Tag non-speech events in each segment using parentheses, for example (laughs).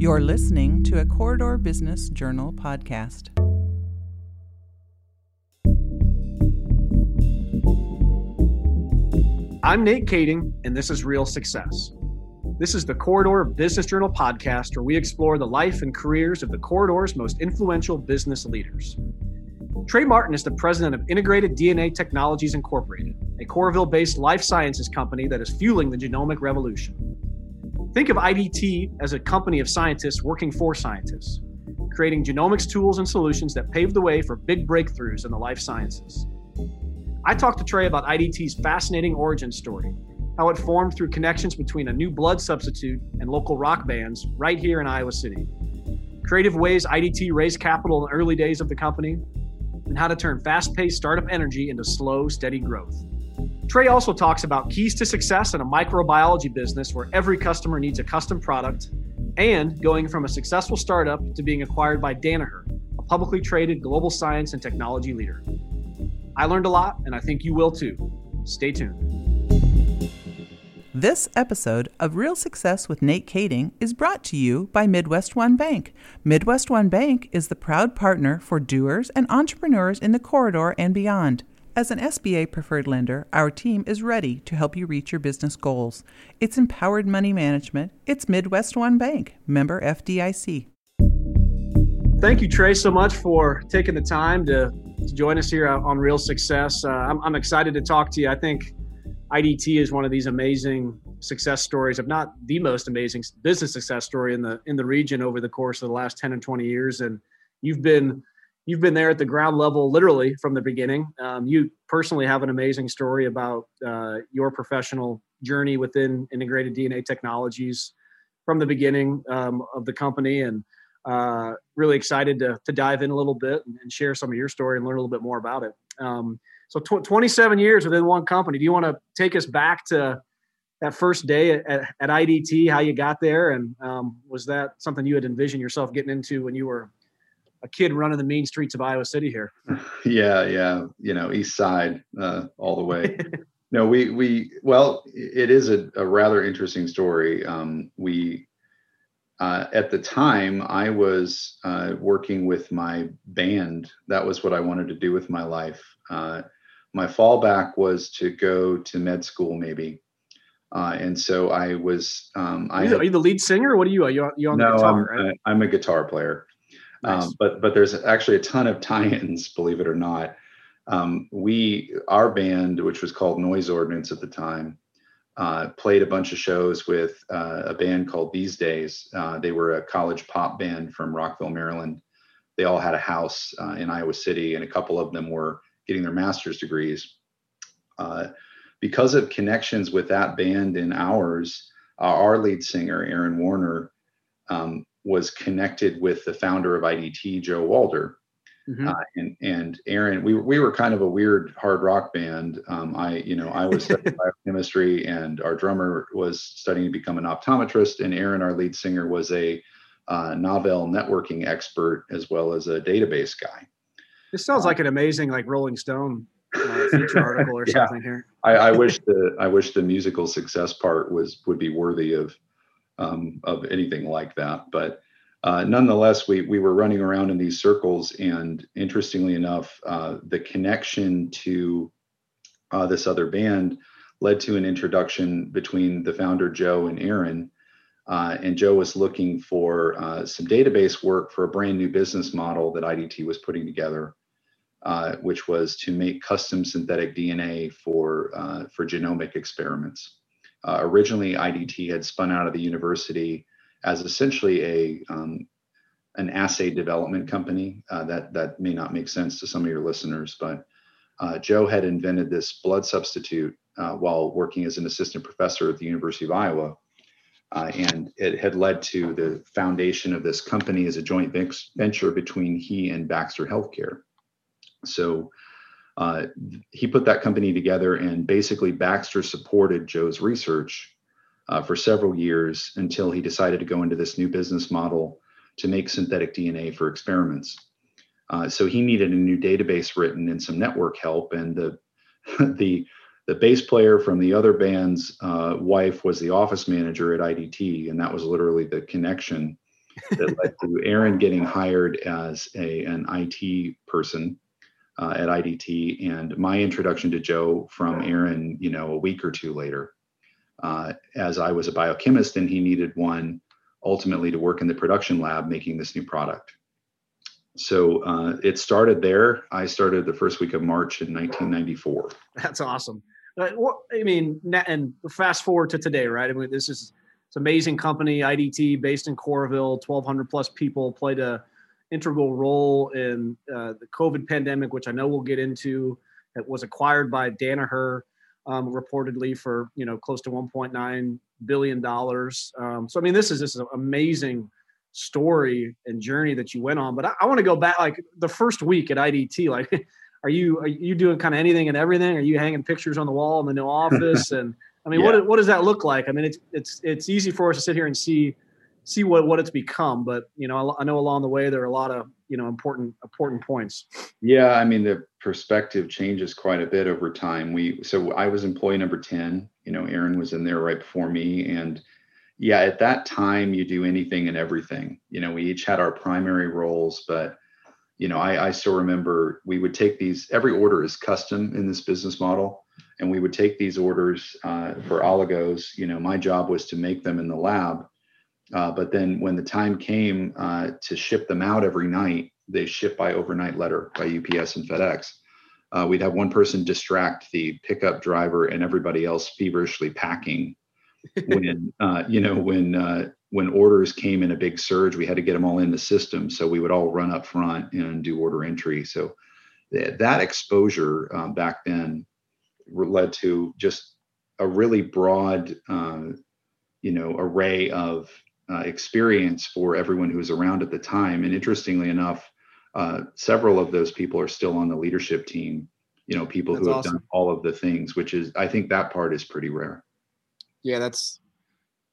You're listening to a Corridor Business Journal podcast. I'm Nate Kading, and this is Real Success. This is the Corridor Business Journal podcast where we explore the life and careers of the Corridor's most influential business leaders. Trey Martin is the president of Integrated DNA Technologies Incorporated, a Coralville based life sciences company that is fueling the genomic revolution. Think of IDT as a company of scientists working for scientists, creating genomics tools and solutions that pave the way for big breakthroughs in the life sciences. I talked to Trey about IDT's fascinating origin story, how it formed through connections between a new blood substitute and local rock bands right here in Iowa City, creative ways IDT raised capital in the early days of the company, and how to turn fast paced startup energy into slow, steady growth. Trey also talks about keys to success in a microbiology business where every customer needs a custom product and going from a successful startup to being acquired by Danaher, a publicly traded global science and technology leader. I learned a lot, and I think you will too. Stay tuned. This episode of Real Success with Nate Kading is brought to you by MidwestOne Bank. MidwestOne Bank is the proud partner for doers and entrepreneurs in the corridor and beyond. As an SBA preferred lender, our team is ready to help you reach your business goals. It's empowered money management. It's MidwestOne Bank, member FDIC. Thank you, Trey, so much for taking the time to, to join us here on Real Success. Uh, I'm, I'm excited to talk to you. I think IDT is one of these amazing success stories, if not the most amazing business success story in the in the region over the course of the last 10 and 20 years. And you've been you've been there at the ground level literally from the beginning. Um, you personally have an amazing story about uh, your professional journey within integrated DNA technologies from the beginning um, of the company and uh, really excited to, to dive in a little bit and, and, share some of your story and learn a little bit more about it. Um, so tw- 27 years within one company. Do you want to take us back to that first day at, at, IDT, how you got there? And um, was that something you had envisioned yourself getting into when you were a kid running the main streets of Iowa City here. (laughs) Yeah, yeah, you know, East Side uh, all the way. (laughs) no, we we well, it is a, a rather interesting story. Um, we uh, at the time I was uh, working with my band. That was what I wanted to do with my life. Uh, my fallback was to go to med school, maybe. Uh, and so I was. Um, I are, you, are you the lead singer? what are you? Are you, you on no, the guitar? I'm, right? I'm a guitar player. Nice. Um, but but there's actually a ton of tie-ins, believe it or not. Um, we our band, which was called Noise Ordinance at the time, uh, played a bunch of shows with uh, a band called These Days. Uh, they were a college pop band from Rockville, Maryland. They all had a house uh, in Iowa City, and a couple of them were getting their master's degrees. Uh, because of connections with that band and ours, uh, our lead singer Aaron Warner um, was connected with the founder of IDT, Joe Walder. Mm-hmm. Uh, and and Aaron, we we were kind of a weird hard rock band. Um, I you know I was studying (laughs) biochemistry, and our drummer was studying to become an optometrist, and Aaron, our lead singer, was a uh, Novell networking expert as well as a database guy. This sounds uh, like an amazing like Rolling Stone uh, feature article or (laughs) yeah. something here. I, I (laughs) wish the I wish the musical success part was would be worthy of um, of anything like that. But uh, nonetheless, we we were running around in these circles, and interestingly enough, uh, the connection to uh, this other band led to an introduction between the founder Joe and Aaron. Uh, and Joe was looking for uh, some database work for a brand new business model that IDT was putting together. Uh, which was to make custom synthetic DNA for for genomic experiments. Uh, originally, IDT had spun out of the university as essentially a um, an assay development company. Uh, that that may not make sense to some of your listeners, but uh, Joe had invented this blood substitute uh, while working as an assistant professor at the University of Iowa, uh, and it had led to the foundation of this company as a joint venture between he and Baxter Healthcare. So uh, he put that company together, and basically Baxter supported Joe's research uh, for several years until he decided to go into this new business model to make synthetic DNA for experiments. Uh, so he needed a new database written and some network help, and the (laughs) the the bass player from the other band's uh, wife was the office manager at IDT, and that was literally the connection. that led to (laughs) Aaron getting hired as a an IT person uh, at IDT, and my introduction to Joe from Aaron, you know, a week or two later, uh, as I was a biochemist and he needed one ultimately to work in the production lab making this new product. So uh, it started there. I started the first week of March in 1994. That's awesome. Uh, I mean, and fast forward to today, right? I mean, this is it's amazing company, IDT, based in Coralville, 1,200 plus people, played a integral role in uh, the COVID pandemic, which I know we'll get into. It was acquired by Danaher, um, reportedly for you know close to 1.9 billion dollars. Um, so I mean, this is just an amazing story and journey that you went on. But I, I want to go back, like the first week at IDT. Like, (laughs) are you are you doing kind of anything and everything? Are you hanging pictures on the wall in the new office (laughs) and I mean, yeah. what what does that look like? I mean, it's it's it's easy for us to sit here and see see what what it's become, but you know, I, I know along the way there are a lot of you know important important points. Yeah, I mean, the perspective changes quite a bit over time. We so I was employee number ten. You know, Aaron was in there right before me, and yeah, at that time you do anything and everything. You know, we each had our primary roles, but you know, I, I still remember we would take these. Every order is custom in this business model and we would take these orders uh, for oligos. You know, my job was to make them in the lab, uh, but then when the time came uh, to ship them out every night, they ship by overnight letter by UPS and FedEx. Uh, we'd have one person distract the pickup driver and everybody else feverishly packing. when (laughs) uh, you know when uh, when orders came in a big surge, we had to get them all in the system. So we would all run up front and do order entry. So th- that exposure um, back then led to just a really broad, uh, you know, array of uh, experience for everyone who was around at the time. And interestingly enough, uh, several of those people are still on the leadership team. You know, people that's who have awesome. done all of the things, which is, I think that part is pretty rare. Yeah, that's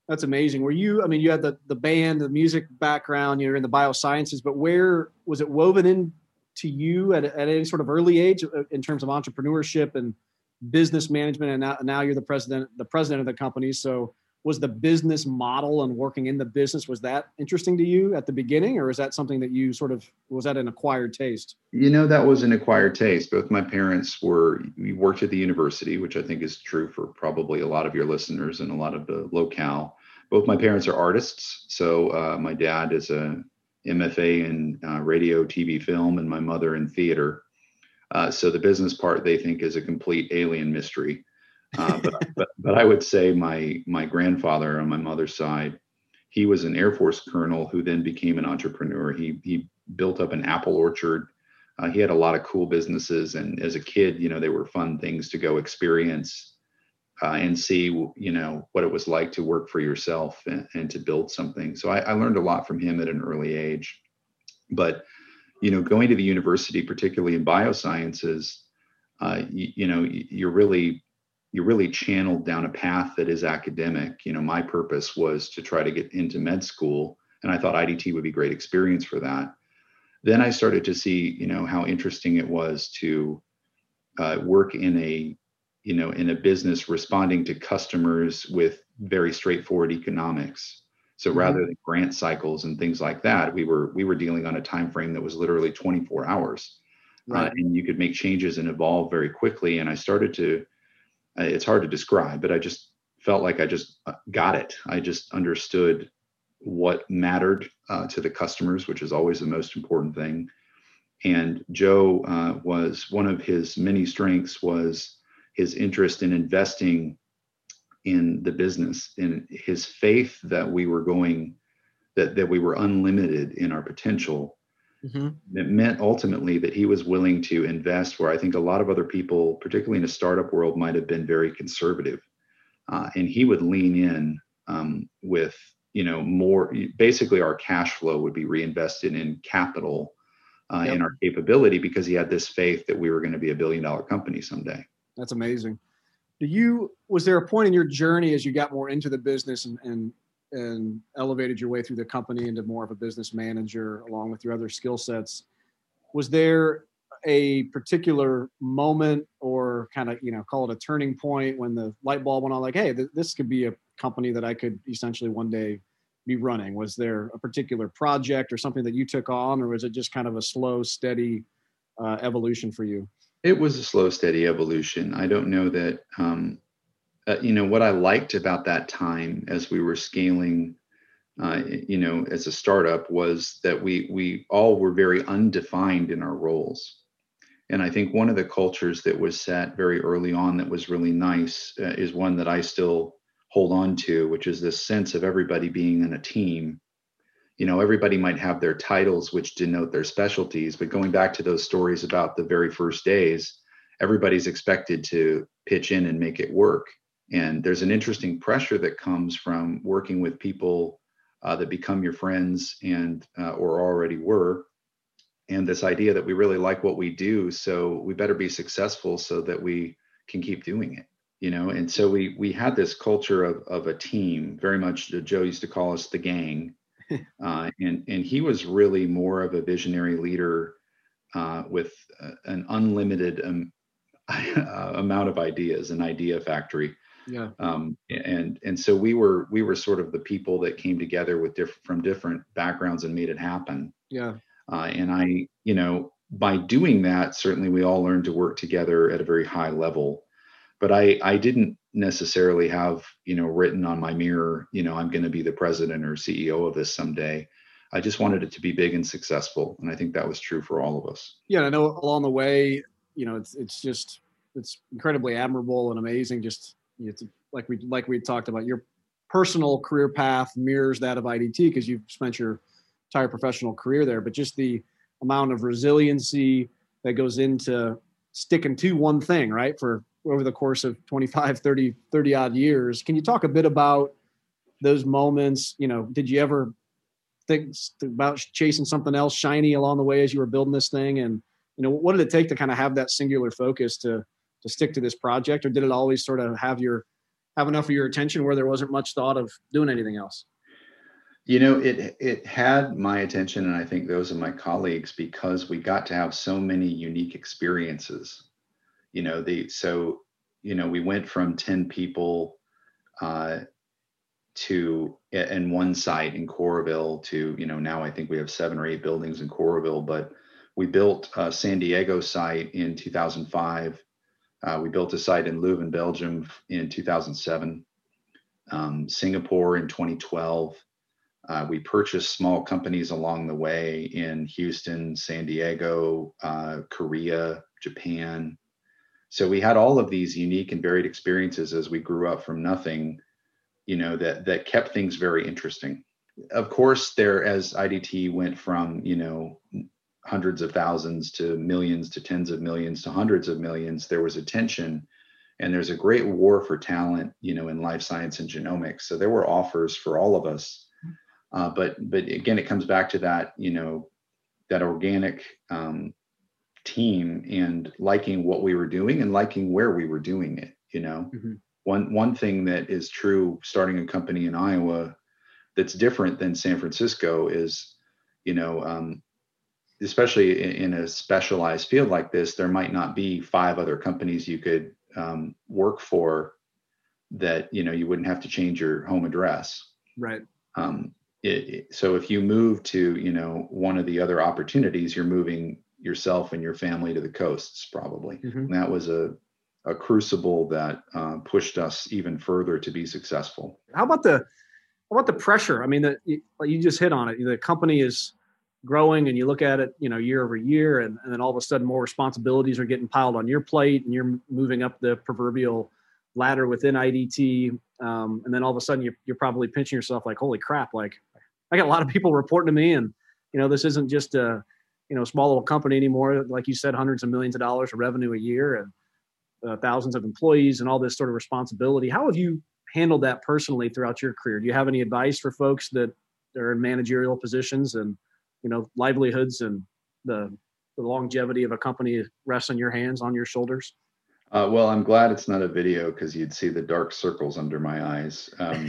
that's amazing. Were you? I mean, you had the the band, the music background. You're in the biosciences, but where was it woven in to you at, at any sort of early age uh, in terms of entrepreneurship and business management and now, now you're the president the president of the company so was the business model and working in the business was that interesting to you at the beginning or is that something that you sort of was that an acquired taste? You know that was an acquired taste. Both my parents were we worked at the university which i think is true for probably a lot of your listeners and a lot of the locale. Both my parents are artists so uh, my dad is a mfa in uh, radio tv film and my mother in theater. Uh, so the business part they think is a complete alien mystery. Uh, but, (laughs) but, but I would say my my grandfather on my mother's side, he was an Air Force colonel who then became an entrepreneur. He he built up an apple orchard. Uh, he had a lot of cool businesses, and as a kid, you know, they were fun things to go experience uh, and see, you know, what it was like to work for yourself and, and to build something. So I, I learned a lot from him at an early age. But you know, going to the university, particularly in biosciences, uh, you, you know, you're really you're really channeled down a path that is academic. You know, my purpose was to try to get into med school, and I thought IDT would be great experience for that. Then I started to see, you know, how interesting it was to uh, work in a, you know, in a business responding to customers with very straightforward economics. So mm-hmm. rather than grant cycles and things like that, we were we were dealing on a time frame that was literally 24 hours, uh, right. uh, and you could make changes and evolve very quickly. And I started to, it's hard to describe, but I just felt like I just uh, got it. I just understood what mattered uh, to the customers, which is always the most important thing. And Joe uh, was one of his many strengths was his interest in investing in the business in his faith that we were going that that we were unlimited in our potential mm-hmm. it meant ultimately that he was willing to invest where i think a lot of other people particularly in a startup world might have been very conservative uh, and he would lean in um, with you know more basically our cash flow would be reinvested in capital uh, yep. in our capability because he had this faith that we were going to be a billion dollar company someday that's amazing do you was there a point in your journey as you got more into the business and and and elevated your way through the company into more of a business manager along with your other skill sets was there a particular moment or kind of you know call it a turning point when the light bulb went on like hey th- this could be a company that i could essentially one day be running? Was there a particular project or something that you took on, or was it just kind of a slow, steady uh, evolution for you? It was a slow, steady evolution. I don't know that, um, uh, you know, what I liked about that time as we were scaling, uh, you know, as a startup was that we we all were very undefined in our roles. And I think one of the cultures that was set very early on that was really nice uh, is one that I still hold on to, which is this sense of everybody being in a team. You know, everybody might have their titles which denote their specialties, but going back to those stories about the very first days, everybody's expected to pitch in and make it work. And there's an interesting pressure that comes from working with people uh, that become your friends and uh, or already were. And this idea that we really like what we do so we better be successful so that we can keep doing it you know? And so we we had this culture of of a team very much joe used to call us the gang. (laughs) Uh, and and he was really more of a visionary leader uh, with uh, an unlimited um, (laughs) amount of ideas an idea factory yeah um, and and so we were we were sort of the people that came together with different from different backgrounds and made it happen yeah uh, and i you know by doing that certainly we all learned to work together at a very high level but I I didn't necessarily have you know written on my mirror you know I'm going to be the president or CEO of this someday. I just wanted it to be big and successful, and I think that was true for all of us. Yeah, I know along the way, you know, it's it's just it's incredibly admirable and amazing. Just it's like we like we talked about your personal career path mirrors that of IDT because you've spent your entire professional career there, but just the amount of resiliency that goes into sticking to one thing, right? For over the course of 25 30 30 odd years. Can you talk a bit about those moments? You know did you ever think about chasing something else shiny along the way as you were building this thing? And you know what did it take to kind of have that singular focus to to stick to this project or did it always sort of have your have enough of your attention where there wasn't much thought of doing anything else you know it it had my attention and i think those of my colleagues because we got to have so many unique experiences you know the so you know we went from 10 people uh, to in one site in Coralville to you know now I think we have seven or eight buildings in Coralville, but we built a San Diego site in 2005. Uh, we built a site in Leuven, Belgium in 2007. Um, Singapore in 2012. Uh, we purchased small companies along the way in Houston, San Diego, uh, Korea, Japan, so we had all of these unique and varied experiences as we grew up from nothing you know that that kept things very interesting of course there as idt went from you know hundreds of thousands to millions to tens of millions to hundreds of millions there was a tension. And there's a great war for talent you know in life science and genomics. So there were offers for all of us. Uh, but but again it comes back to that you know that organic um, team and liking what we were doing and liking where we were doing it you know? Mm-hmm. one one thing that is true starting a company in iowa that's different than san francisco is you know um, especially in, in, a specialized field like this there might not be five other companies you could um, work for that you know you wouldn't have to change your home address. Right. Um, it, it, so if you move to you know one of the other opportunities you're moving yourself and your family to the coasts probably. Mm-hmm. that was a a crucible that uh, pushed us even further to be successful. How about the how about the pressure? I mean the, you just hit on it. The company is growing and you look at it you know year over year and, and then all of a sudden more responsibilities are getting piled on your plate and you're moving up the proverbial ladder within idt um, and then all of a sudden you're, you're probably pinching yourself like holy crap like i got a lot of people reporting to me and you know this isn't just a you know small little company anymore. Like you said, hundreds of millions of dollars of revenue a year and uh, thousands of employees and all this sort of responsibility. How have you handled that personally throughout your career? Do you have any advice for folks that are in managerial positions and you know livelihoods and the the longevity of a company rests on your hands, on your shoulders? Uh, well, I'm glad it's not a video because you'd see the dark circles under my eyes. Um,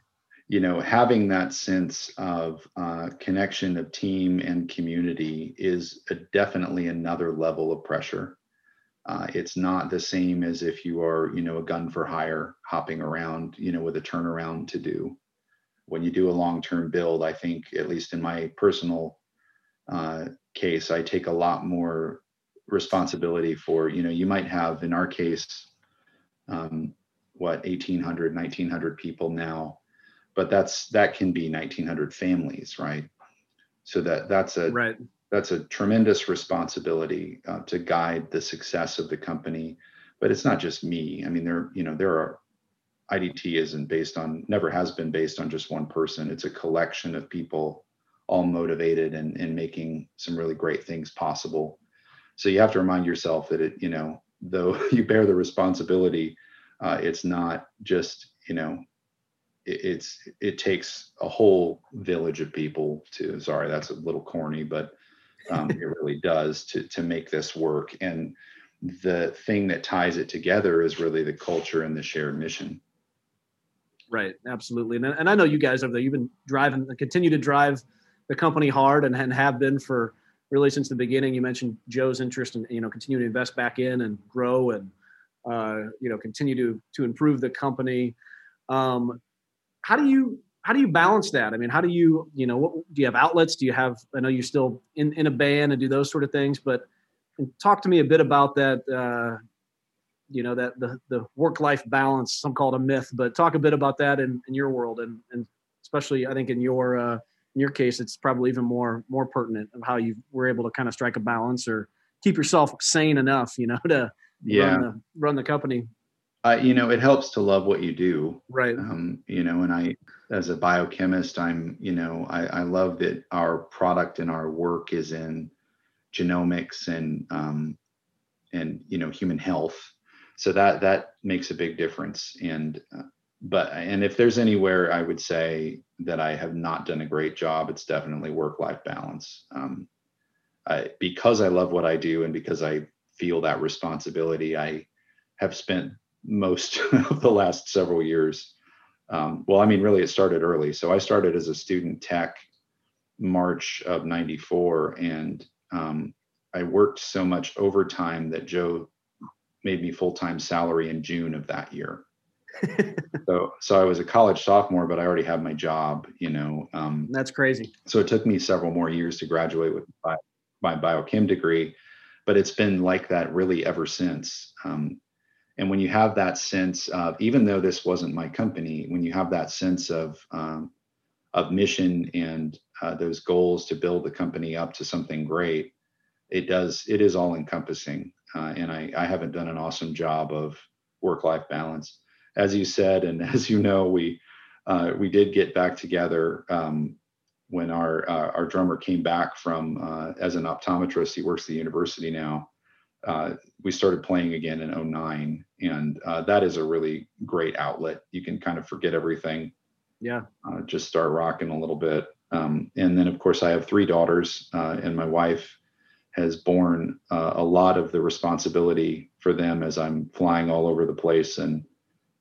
(laughs) you know having that sense of uh, connection of team and community is a, definitely another level of pressure uh, it's not the same as if you are you know a gun for hire hopping around you know with a turnaround to do when you do a long-term build, I think at least in my personal uh, case, I take a lot more responsibility for. You know, you might have in our case, um, what 1,800, 1,900 people now, but that's that can be 1,900 families, right? So that that's a right. that's a tremendous responsibility uh, to guide the success of the company. But it's not just me. I mean, there you know there are IDT isn't based on, never has been based on just one person. It's a collection of people all motivated and, and making some really great things possible. So you have to remind yourself that it, you know, though (laughs) you bear the responsibility, uh, it's not just, you know, it, it's, it takes a whole village of people to, sorry, that's a little corny, but um, (laughs) it really does to, to make this work. And the thing that ties it together is really the culture and the shared mission. Right, absolutely, and and I know you guys over there. You've been driving, continue to drive the company hard, and, and have been for really since the beginning. You mentioned Joe's interest in you know continue to invest back in and grow and uh, you know continue to to improve the company. Um, how do you how do you balance that? I mean, how do you you know what do you have outlets? Do you have? I know you're still in in a band and do those sort of things, but talk to me a bit about that. Uh, you know that the the work life balance some call it a myth but talk a bit about that in, in your world and and especially i think in your uh, in your case it's probably even more more pertinent of how you were able to kind of strike a balance or keep yourself sane enough you know (laughs) to yeah. run the, run the company. Uh, you know it helps to love what you do. Right. Um, you know and i as a biochemist i'm you know I, I love that our product and our work is in genomics and um, and you know human health. So that that makes a big difference. And uh, but and if there's anywhere i would say that i have not done a great job it's definitely work life balance um, I, because i love what i do and because i feel that responsibility i have spent most (laughs) of the last several years um, well i mean really it started early so i started as a student tech march of 94 and um, i worked so much overtime that joe made me full-time salary in June of that year. So so I was a college sophomore, but I already had my job, you know. Um, That's crazy. So it took me several more years to graduate with my, my biochem degree, but it's been like that really ever since. Um, and when you have that sense of, even though this wasn't my company, when you have that sense of um, of mission and uh, those goals to build the company up to something great, it does it is all encompassing uh, and I, I haven't done an awesome job of work-life balance. As you said, and (laughs) as you know, we uh, we did get back together um, when our uh, our drummer came back from uh, as an optometrist. He works at the university now. Uh, we started playing again in 09 and uh, that is a really great outlet you can kind of forget everything yeah just start rocking a little bit um, and then of course i have three daughters and my wife has borne uh, a lot of the responsibility for them as I'm flying all over the place and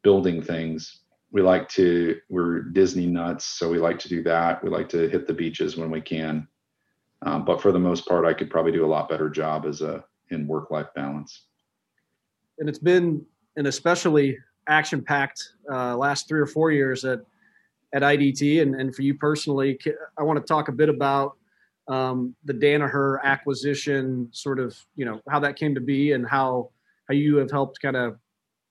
building things. We like to, we're Disney nuts, so we like to do that. We like to hit the beaches when we can. Um, but for the most part, I could probably do a lot better job as a in work life balance. And it's been an especially action packed uh, last three or four years at at IDT. And, and for you personally, I want to talk a bit about um, the Danaher acquisition, sort of, you know, how that came to be and how how you have helped kind of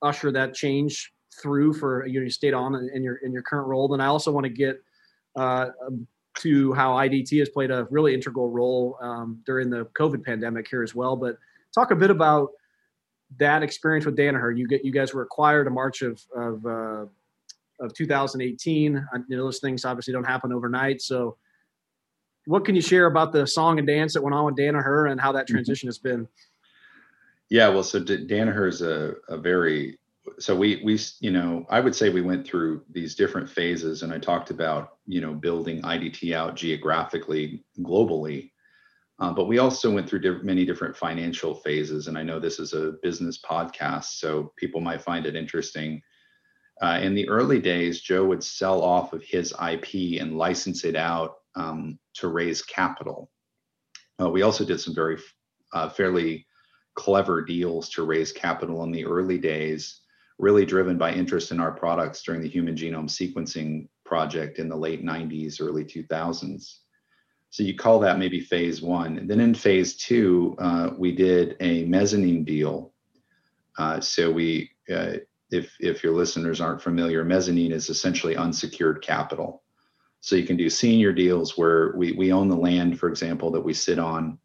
usher that change through for you, know, you stayed on in your in your current role. And I also want to get uh, to how IDT has played a really integral role um, during the COVID pandemic here as well. But talk a bit about that experience with Danaher. You get you guys were acquired in March of of, uh, of 2018. You know, those things obviously don't happen overnight. So what can you share about the song and dance that went on with Danaher and how that mm-hmm. transition has been? Yeah, well, so Danaher is a, a very so we we you know I would say we went through these different phases, and I talked about you know building IDT out geographically globally, uh, but we also went through many different financial phases. And I know this is a business podcast, so people might find it interesting. Uh, in the early days, Joe would sell off of his IP and license it out um, to raise capital. Uh, we also did some very uh, fairly clever deals to raise capital in the early days, really driven by interest in our products during the human genome sequencing project in the late 90s, early 2000s. So you call that maybe phase one. And then in phase two, uh, we did a mezzanine deal. Uh, so we, uh, if if your listeners aren't familiar, mezzanine is essentially unsecured capital. So you can do senior deals where we we own the land, for example, that we sit on,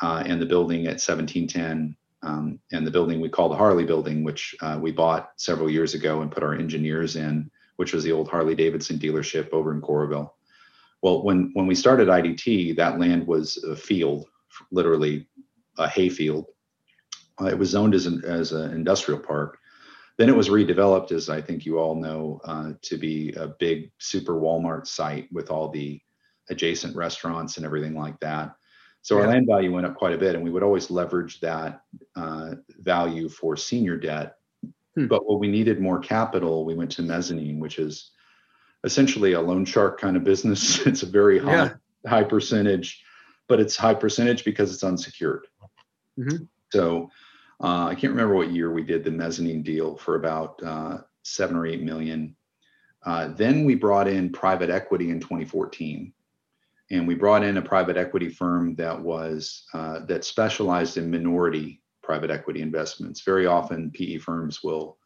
uh, and the building at 1710, um, and the building we call the Harley Building, which uh, we bought several years ago and put our engineers in, which was the old Harley Davidson dealership over in Coralville. Well, when when we started IDT, that land was a field, literally a hayfield. Uh, it was zoned as an as an industrial park. Then it was redeveloped, as I think you all know, uh, to be a big super Walmart site with all the adjacent restaurants and everything like that. So yeah. our land value went up quite a bit, and we would always leverage that uh, value for senior debt. Hmm. But when we needed more capital, we went to mezzanine, which is essentially a loan shark kind of business. (laughs) it's a very high yeah. high percentage, but it's high percentage because it's unsecured. Mm-hmm. So uh, I can't remember what year we did the mezzanine deal for about uh, seven or eight million. Uh, then we brought in private equity in 2014, and we brought in a private equity firm that was uh, that specialized in minority private equity investments. Very often, PE firms will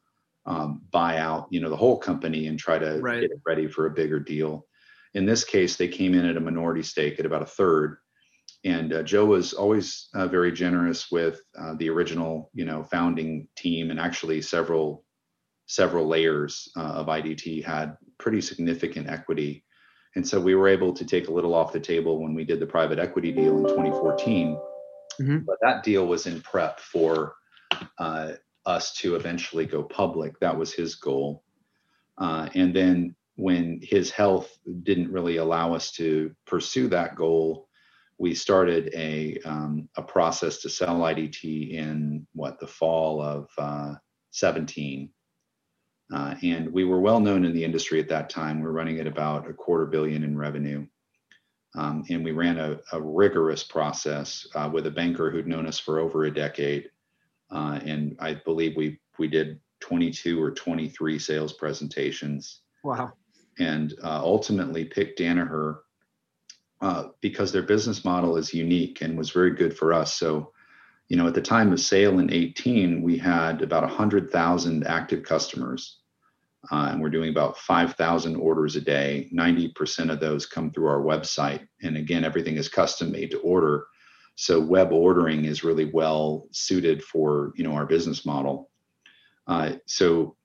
um, buy out, you know, the whole company and try to right. get it ready for a bigger deal. In this case, they came in at a minority stake at about a third. And uh, Joe was always uh, very generous with uh, the original, you know, founding team, and actually several several layers uh, of IDT had pretty significant equity. And so we were able to take a little off the table when we did the private equity deal in 2014. Mm-hmm. But that deal was in prep for uh, us to eventually go public. That was his goal. Uh, and then when his health didn't really allow us to pursue that goal, we started a um, a process to sell IDT in what the fall of uh, 17. Uh, and we were well known in the industry at that time. We we're running at about a quarter billion in revenue. Um, and we ran a, a rigorous process uh, with a banker who'd known us for over a decade uh, and I believe we we did 22 or 23 sales presentations. Wow! And uh, ultimately picked Danaher uh, because their business model is unique and was very good for us. So, you know, at the time of sale in 18, we had about 100,000 active customers. Uh, and we're doing about 5,000 orders a day. 90% of those come through our website. And again, everything is custom made to order. So web ordering is really well suited for you know our business model. Uh, so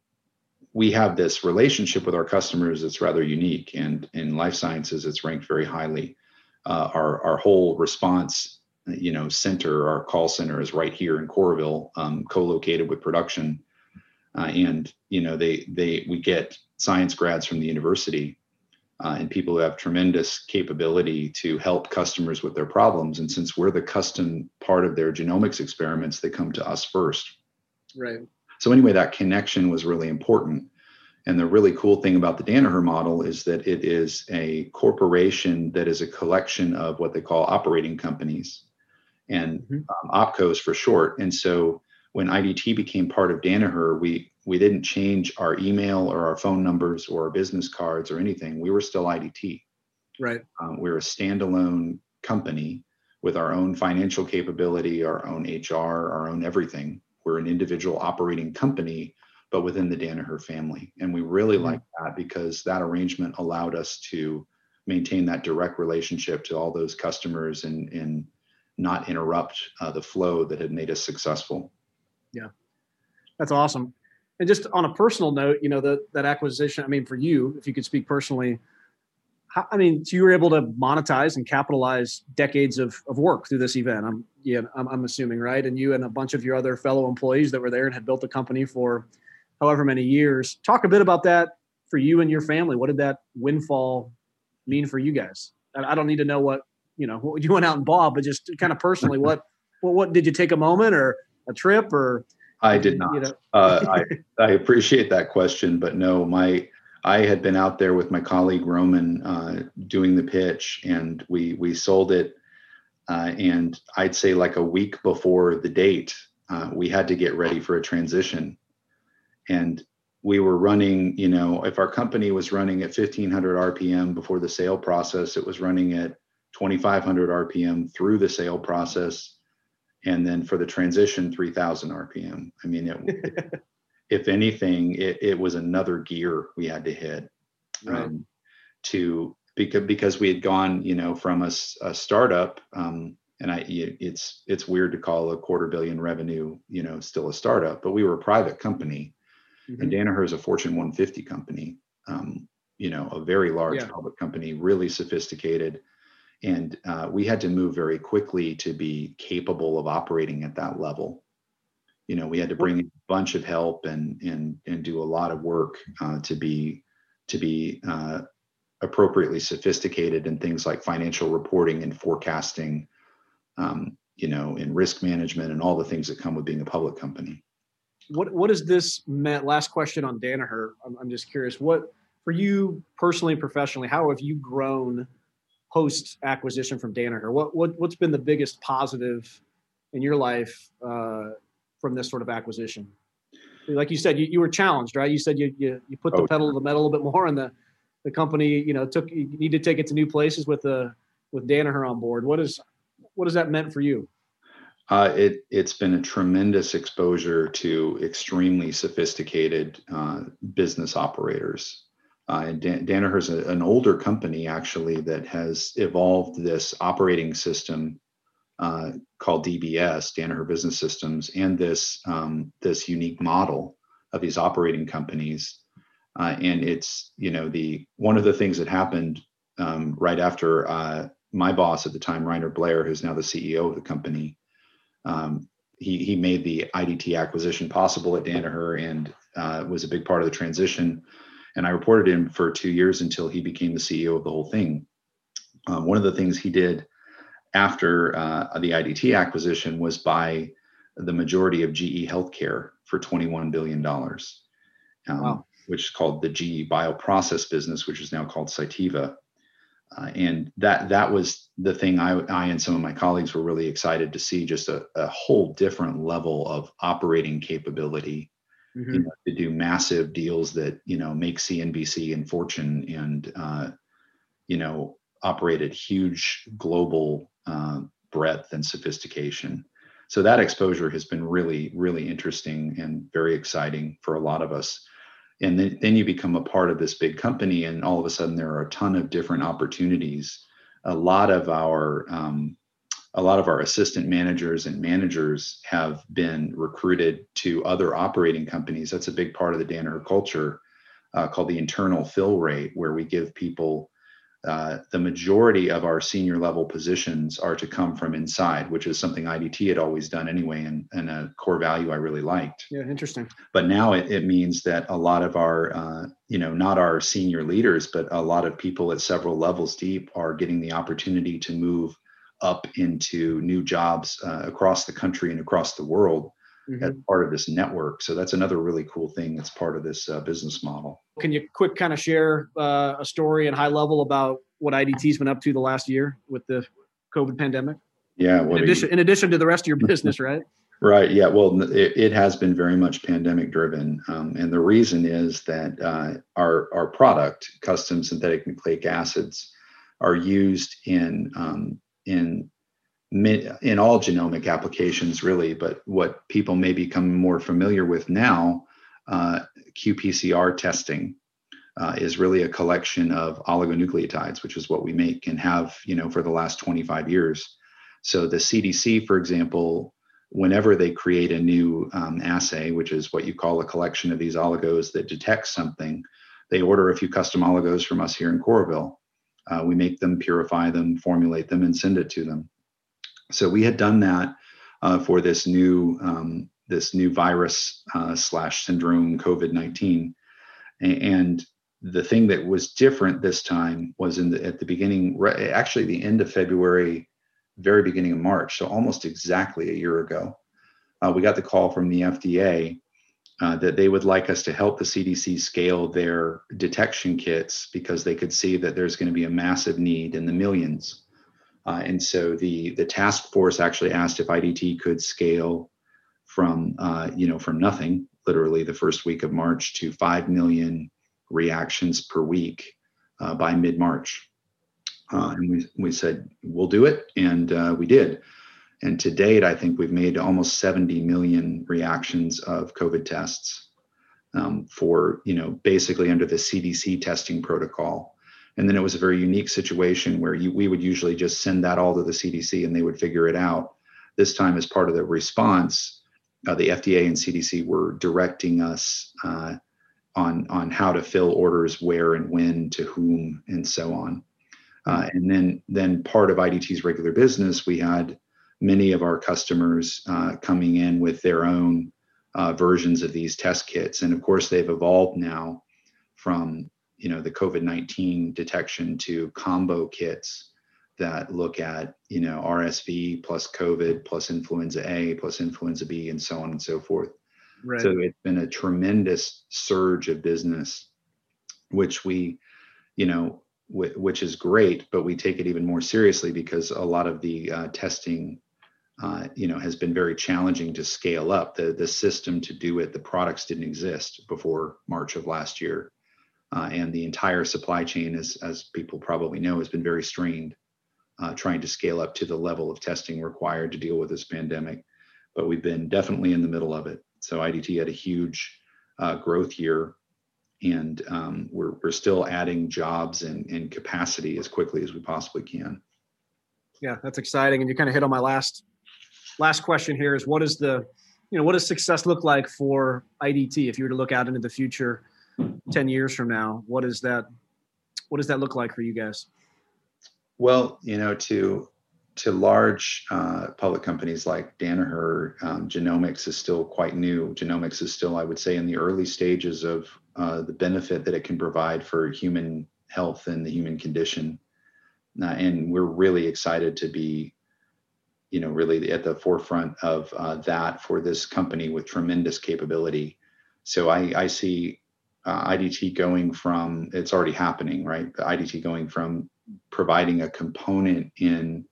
we have this relationship with our customers that's rather unique, and in life sciences, it's ranked very highly. Uh, our our whole response, you know, center, our call center is right here in Coralville, um, co-located with production, uh, and you know they they we get science grads from the university uh, and people who have tremendous capability to help customers with their problems. And since we're the custom part of their genomics experiments, they come to us first. Right. So anyway, that connection was really important. And the really cool thing about the Danaher model is that it is a corporation that is a collection of what they call operating companies and mm-hmm. um, opcos for short. And so when IDT became part of Danaher, we we didn't change our email or our phone numbers or our business cards or anything. We were still IDT. Right. Um, we're a standalone company with our own financial capability, our own HR, our own everything. We're an individual operating company, but within the Danaher family. And we really mm-hmm. like that because that arrangement allowed us to maintain that direct relationship to all those customers and, and not interrupt uh, the flow that had made us successful. Yeah, that's awesome and just on a personal note, you know, that that acquisition, I mean, for you, if you could speak personally, how, I mean, so you were able to monetize and capitalize decades of, of work through this event. I'm, yeah, I'm, I'm assuming, right? And you and a bunch of your other fellow employees that were there and had built the company for however many years. Talk a bit about that for you and your family. What did that windfall mean for you guys? I, I don't need to know what, you know, what (laughs) you went out and bought, but just kind of personally, what, what, what did you take a moment or a trip or, I did not. You know? uh, I, I appreciate that question, but no, my I had been out there with my colleague Roman uh, doing the pitch, and we we sold it. Uh, and I'd say like a week before the date, uh, we had to get ready for a transition. And we were running, you know, if our company was running at 1500 RPM before the sale process, it was running at 2500 RPM through the sale process. And then for the transition, 3000 RPM. I mean, it, (laughs) if anything, it, it was another gear we had to hit right. um, to because because we had gone, you know, from a, a startup. Um, and I, it's it's weird to call a quarter billion revenue, you know, still a startup, but we were a private company Mm-hmm. And Danaher is a Fortune 150 company, um, you know, a very large yeah. public company, really sophisticated. And uh, we had to move very quickly to be capable of operating at that level. You know, we had to bring a bunch of help and and and do a lot of work uh, to be to be uh, appropriately sophisticated in things like financial reporting and forecasting, um, you know, in risk management and all the things that come with being a public company what what this meant? Last question on Danaher. I'm, I'm just curious. What for you personally and professionally? How have you grown post acquisition from Danaher? What what what's been the biggest positive in your life uh, from this sort of acquisition? Like you said, you, you were challenged, right? You said you you, you put the oh, pedal to the metal a little bit more, and the the company, you know, took you need to take it to new places with the uh, with Danaher on board. What is what has that meant for you? Uh, it it's been a tremendous exposure to extremely sophisticated uh, business operators. Uh, Dan- Danaher is an older company actually that has evolved this operating system uh, called DBS, Danaher Business Systems, and this um, this unique model of these operating companies. Uh, and it's you know the one of the things that happened um, right after uh, my boss at the time, Rainer Blair, who's now the CEO of the company um, he he made the IDT acquisition possible at Danaher and uh, was a big part of the transition. And I reported him for two years until he became the CEO of the whole thing. Um, one of the things he did after uh, the IDT acquisition was buy the majority of GE Healthcare for $21 billion, um, wow. which is called the GE Bioprocess business, which is now called Cytiva. Uh, and that that was the thing I, I and some of my colleagues were really excited to see just a, a whole different level of operating capability mm-hmm. you know, to do massive deals that you know make CNBC and Fortune and uh, you know operate at huge global uh, breadth and sophistication. So that exposure has been really really interesting and very exciting for a lot of us and then, then you become a part of this big company and all of a sudden there are a ton of different opportunities a lot of our um, a lot of our assistant managers and managers have been recruited to other operating companies that's a big part of the Danaher culture uh, called the internal fill rate where we give people uh, the majority of our senior level positions are to come from inside, which is something IDT had always done anyway, and, and a core value I really liked. Yeah, interesting. But now it, it means that a lot of our, uh, you know, not our senior leaders, but a lot of people at several levels deep are getting the opportunity to move up into new jobs uh, across the country and across the world mm-hmm. as part of this network. So that's another really cool thing that's part of this uh, business model. Can you quick kind of share uh, a story and high level about what IDT's been up to the last year with the COVID pandemic? Yeah. In addition, in addition to the rest of your business, (laughs) right? Right. Yeah. Well, it, it, has been very much pandemic driven, um, and the reason is that uh, our our product, custom synthetic nucleic acids, are used in um, in in all genomic applications, really, but what people may become more familiar with now, uh, qPCR testing uh, is really a collection of oligonucleotides, which is what we make and have, you know, for the last 25 years. So the CDC, for example, whenever they create a new um, assay, which is what you call a collection of these oligos that detects something, they order a few custom oligos from us here in Coralville. Uh, we make them, purify them, formulate them, and send it to them. So we had done that uh, for this new um, this new virus uh, slash syndrome COVID nineteen, and the thing that was different this time was in the at the beginning, actually the end of February, very beginning of March, so almost exactly a year ago, uh, we got the call from the FDA uh, that they would like us to help the CDC scale their detection kits because they could see that there's going to be a massive need in the millions uh, and so the the task force actually asked if IDT could scale from uh, you know from nothing, literally the first week of March to 5 million reactions per week uh, by mid March. Uh, and we, we said, we'll do it. And we did. And to date, I think we've made almost 70 million reactions of COVID tests um, for, you know, basically under the CDC testing protocol. And then it was a very unique situation where you, we would usually just send that all to the CDC and they would figure it out. This time, as part of the response, uh, the FDA and CDC were directing us uh, on on how to fill orders, where and when, to whom, and so on. Uh, and then then part of IDT's regular business, we had many of our customers uh, coming in with their own uh, versions of these test kits, and of course they've evolved now from you know the COVID-19 detection to combo kits that look at you know RSV plus COVID plus influenza A plus influenza B and so on and so forth. Right. So it's been a tremendous surge of business, which we, you know, w- which is great, but we take it even more seriously because a lot of the uh, testing, uh, you know, has been very challenging to scale up. The the system to do it, the products didn't exist before March of last year, uh, and the entire supply chain, as as people probably know, has been very strained uh, trying to scale up to the level of testing required to deal with this pandemic. But we've been definitely in the middle of it. So IDT had a huge uh, growth year, and um, we're, we're still adding jobs and, and capacity as quickly as we possibly can. Yeah, that's exciting. And you kind of hit on my last last question here is what is the you know what does success look like for IDT if you were to look out into the future 10 years from now what is that what does that look like for you guys well, you know, to to large uh, public companies like Danaher, um, genomics is still quite new. Genomics is still, I would say, in the early stages of uh, the benefit that it can provide for human health and the human condition. Uh, and we're really excited to be, you know, really at the forefront of uh, that for this company with tremendous capability. So I, I see uh, IDT going from, it's already happening, right? The IDT going from providing a component in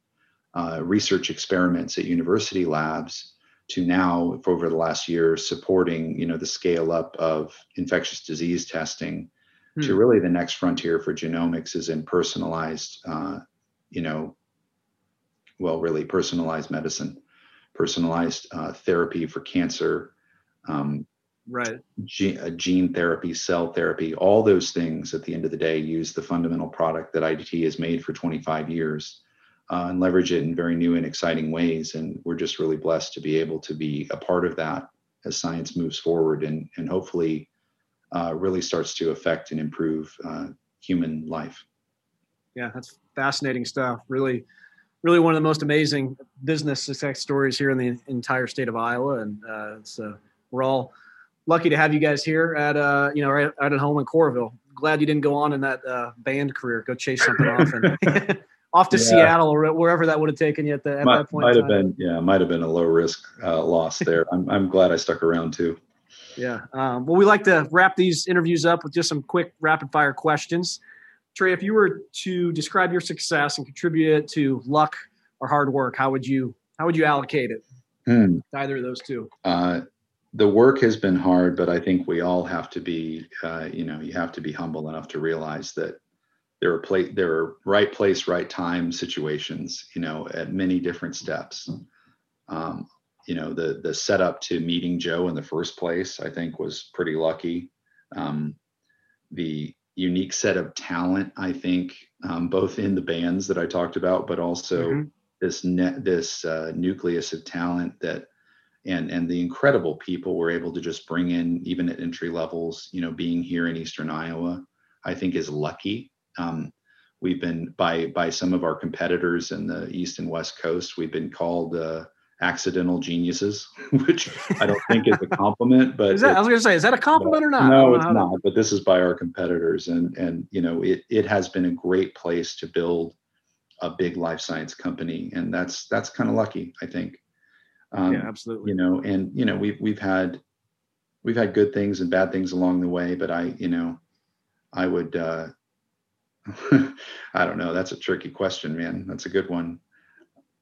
uh, research experiments at university labs to now for over the last year supporting you know the scale up of infectious disease testing hmm. to really the next frontier for genomics is in personalized uh, you know well really personalized medicine personalized uh, therapy for cancer um, right. gene, uh, gene therapy cell therapy all those things at the end of the day use the fundamental product that idt has made for 25 years uh, and leverage it in very new and exciting ways and we're just really blessed to be able to be a part of that as science moves forward and, and hopefully uh, really starts to affect and improve uh, human life. Yeah that's fascinating stuff. Really really one of the most amazing business success stories here in the entire state of iowa and uh, so we're all lucky to have you guys here at uh you know right out at home in Coralville. Glad you didn't go on in that uh, band career. Go chase something off and (laughs) off to yeah. Seattle or wherever that would have taken you at, the, at might, that point. Might have been yeah, might have been a low risk uh, loss there. I'm I'm glad I stuck around too. Yeah. Um, well, we like to wrap these interviews up with just some quick rapid fire questions. Trey, if you were to describe your success and contribute it to luck or hard work, how would you how would you allocate it? Hmm. Either of those two. Uh, the work has been hard, but I think we all have to be, uh, you know, you have to be humble enough to realize that there are place, there are right place, right time situations, you know, at many different steps. Um, you know, the the setup to meeting Joe in the first place, I think, was pretty lucky. Um, the unique set of talent, I think, um, both in the bands that I talked about, but also mm-hmm. this net, this uh, nucleus of talent that and and the incredible people we're able to just bring in even at entry levels you know being here in eastern iowa i think is lucky um, we've been by by some of our competitors in the east and west coast we've been called uh, accidental geniuses (laughs) which i don't think is a compliment but that, i was going to say is that a compliment or not no it's not to... but this is by our competitors and and you know it it has been a great place to build a big life science company and that's that's kind of lucky i think um, yeah, absolutely. You know, and you know, we've we've had we've had good things and bad things along the way, but I, you know, I would uh (laughs) I don't know, that's a tricky question, man. That's a good one.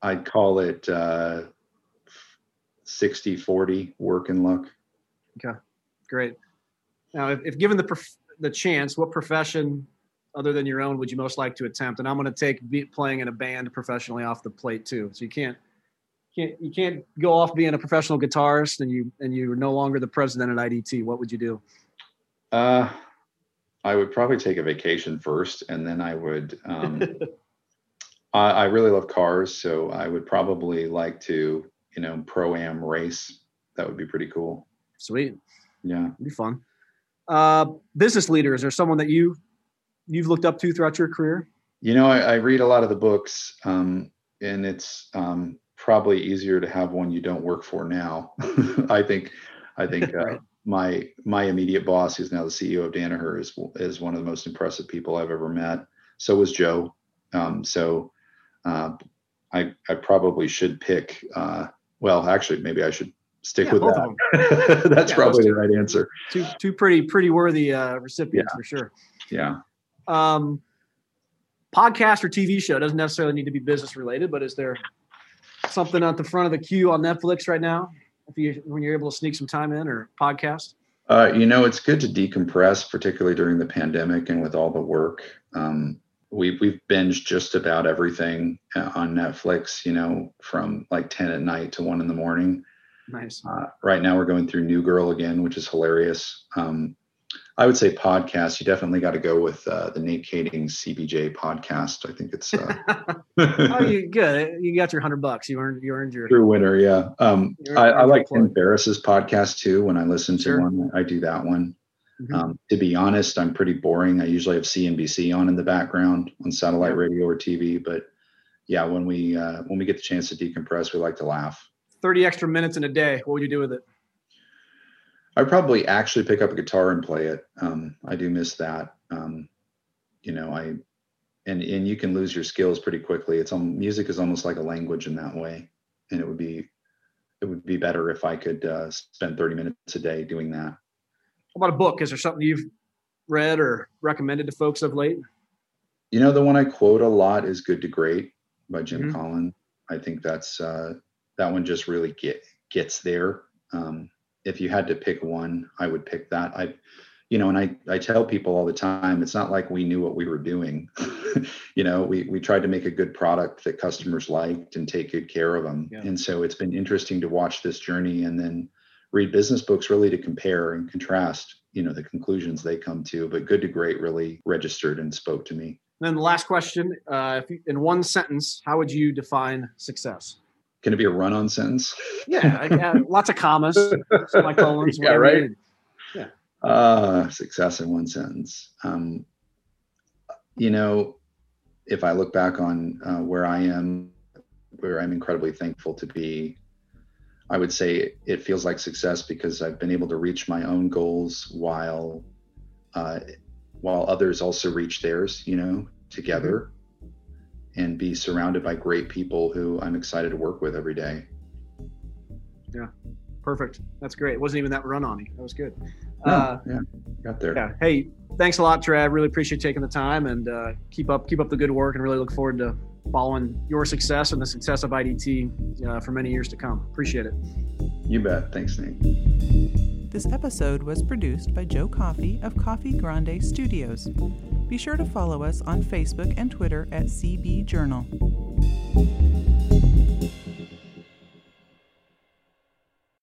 I'd call it uh 60 40 work and luck. Okay. Great. Now, if, if given the prof- the chance, what profession other than your own would you most like to attempt? And I'm going to take playing in a band professionally off the plate too. So you can't can't you can't go off being a professional guitarist and you and you're no longer the president at IDT. What would you do? Uh, I would probably take a vacation first, and then I would. Um, (laughs) I, I really love cars, so I would probably like to, you know, pro am race. That would be pretty cool. Sweet. Yeah, It'd be fun. Uh, business leaders or someone that you you've looked up to throughout your career? You know, I, I read a lot of the books, um, and it's um, probably easier to have one you don't work for now. (laughs) I think, I (laughs) think uh, Right. my my immediate boss, who's now the CEO of Danaher, is is one of the most impressive people I've ever met. So was Joe. Um, so uh, I I probably should pick. Uh, well, actually, maybe I should stick Yeah, with that. (laughs) That's Yeah, probably those the right answer. Two two pretty pretty worthy uh, recipients for sure. Yeah. Um, podcast or TV show doesn't necessarily need to be business related, but is there something at the front of the queue on Netflix right now? If you when you're able to sneak some time in or podcast? Uh, you know, it's good to decompress, particularly during the pandemic and with all the work. Um, we, we've binged just about everything uh, on Netflix, you know, from like 10 at night to 1 in the morning. Nice. Uh, right now, we're going through New Girl again, which is hilarious. Um, I would say podcast. You definitely got to go with uh, the Nate Kading CBJ podcast. I think it's uh, (laughs) oh, you good. You got your hundred bucks. You earned you earned your True winner, yeah. Um, I, I like. Tim Ferriss's podcast too. When I listen to Sure. one, I do that one. Mhm. Um, to be honest, I'm pretty boring. I usually have CNBC on in the background on satellite radio or TV. But yeah, when we uh, when we get the chance to decompress, we like to laugh. thirty extra minutes in a day. What would you do with it? I'd probably actually pick up a guitar and play it. Um, I do miss that. Um, you know, I and and you can lose your skills pretty quickly. It's um, music is almost like a language in that way, and it would be it would be better if I could uh, spend 30 minutes a day doing that. How about a book? Is there something you've read or recommended to folks of late? You know, the one I quote a lot is "Good to Great" by Jim Mhm. Collin. I think that's uh, that one just really get gets there. Um, if you had to pick one, I would pick that. I, you know, and I I tell people all the time, it's not like we knew what we were doing. (laughs) you know, we we tried to make a good product that customers liked and take good care of them. Yeah. And so it's been interesting to watch this journey and then read business books really to compare and contrast. You know, the conclusions they come to. But Good to Great really registered and spoke to me. And then the last question: uh, if you, in one sentence, how would you define success? Can it be a run-on sentence? Yeah, I, lots of commas, semicolons, (laughs) Yeah, right. need. Uh, success in one sentence. Um, you know, if I look back on uh, where I am, where I'm incredibly thankful to be, I would say it feels like success because I've been able to reach my own goals while uh, while others also reach theirs. You know, together, and be surrounded by great people who I'm excited to work with every day. Yeah. Perfect. That's great. It wasn't even that run on me. That was good. No, Uh, yeah, got there. yeah. Hey, thanks a lot, Trav. Really appreciate taking the time and uh, keep up keep up the good work and really look forward to following your success and the success of IDT uh, for many years to come. Appreciate it. You bet. Thanks, Nate. This episode was produced by Joe Coffee of Coffee Grande Studios. Be sure to follow us on Facebook and Twitter at CB Journal.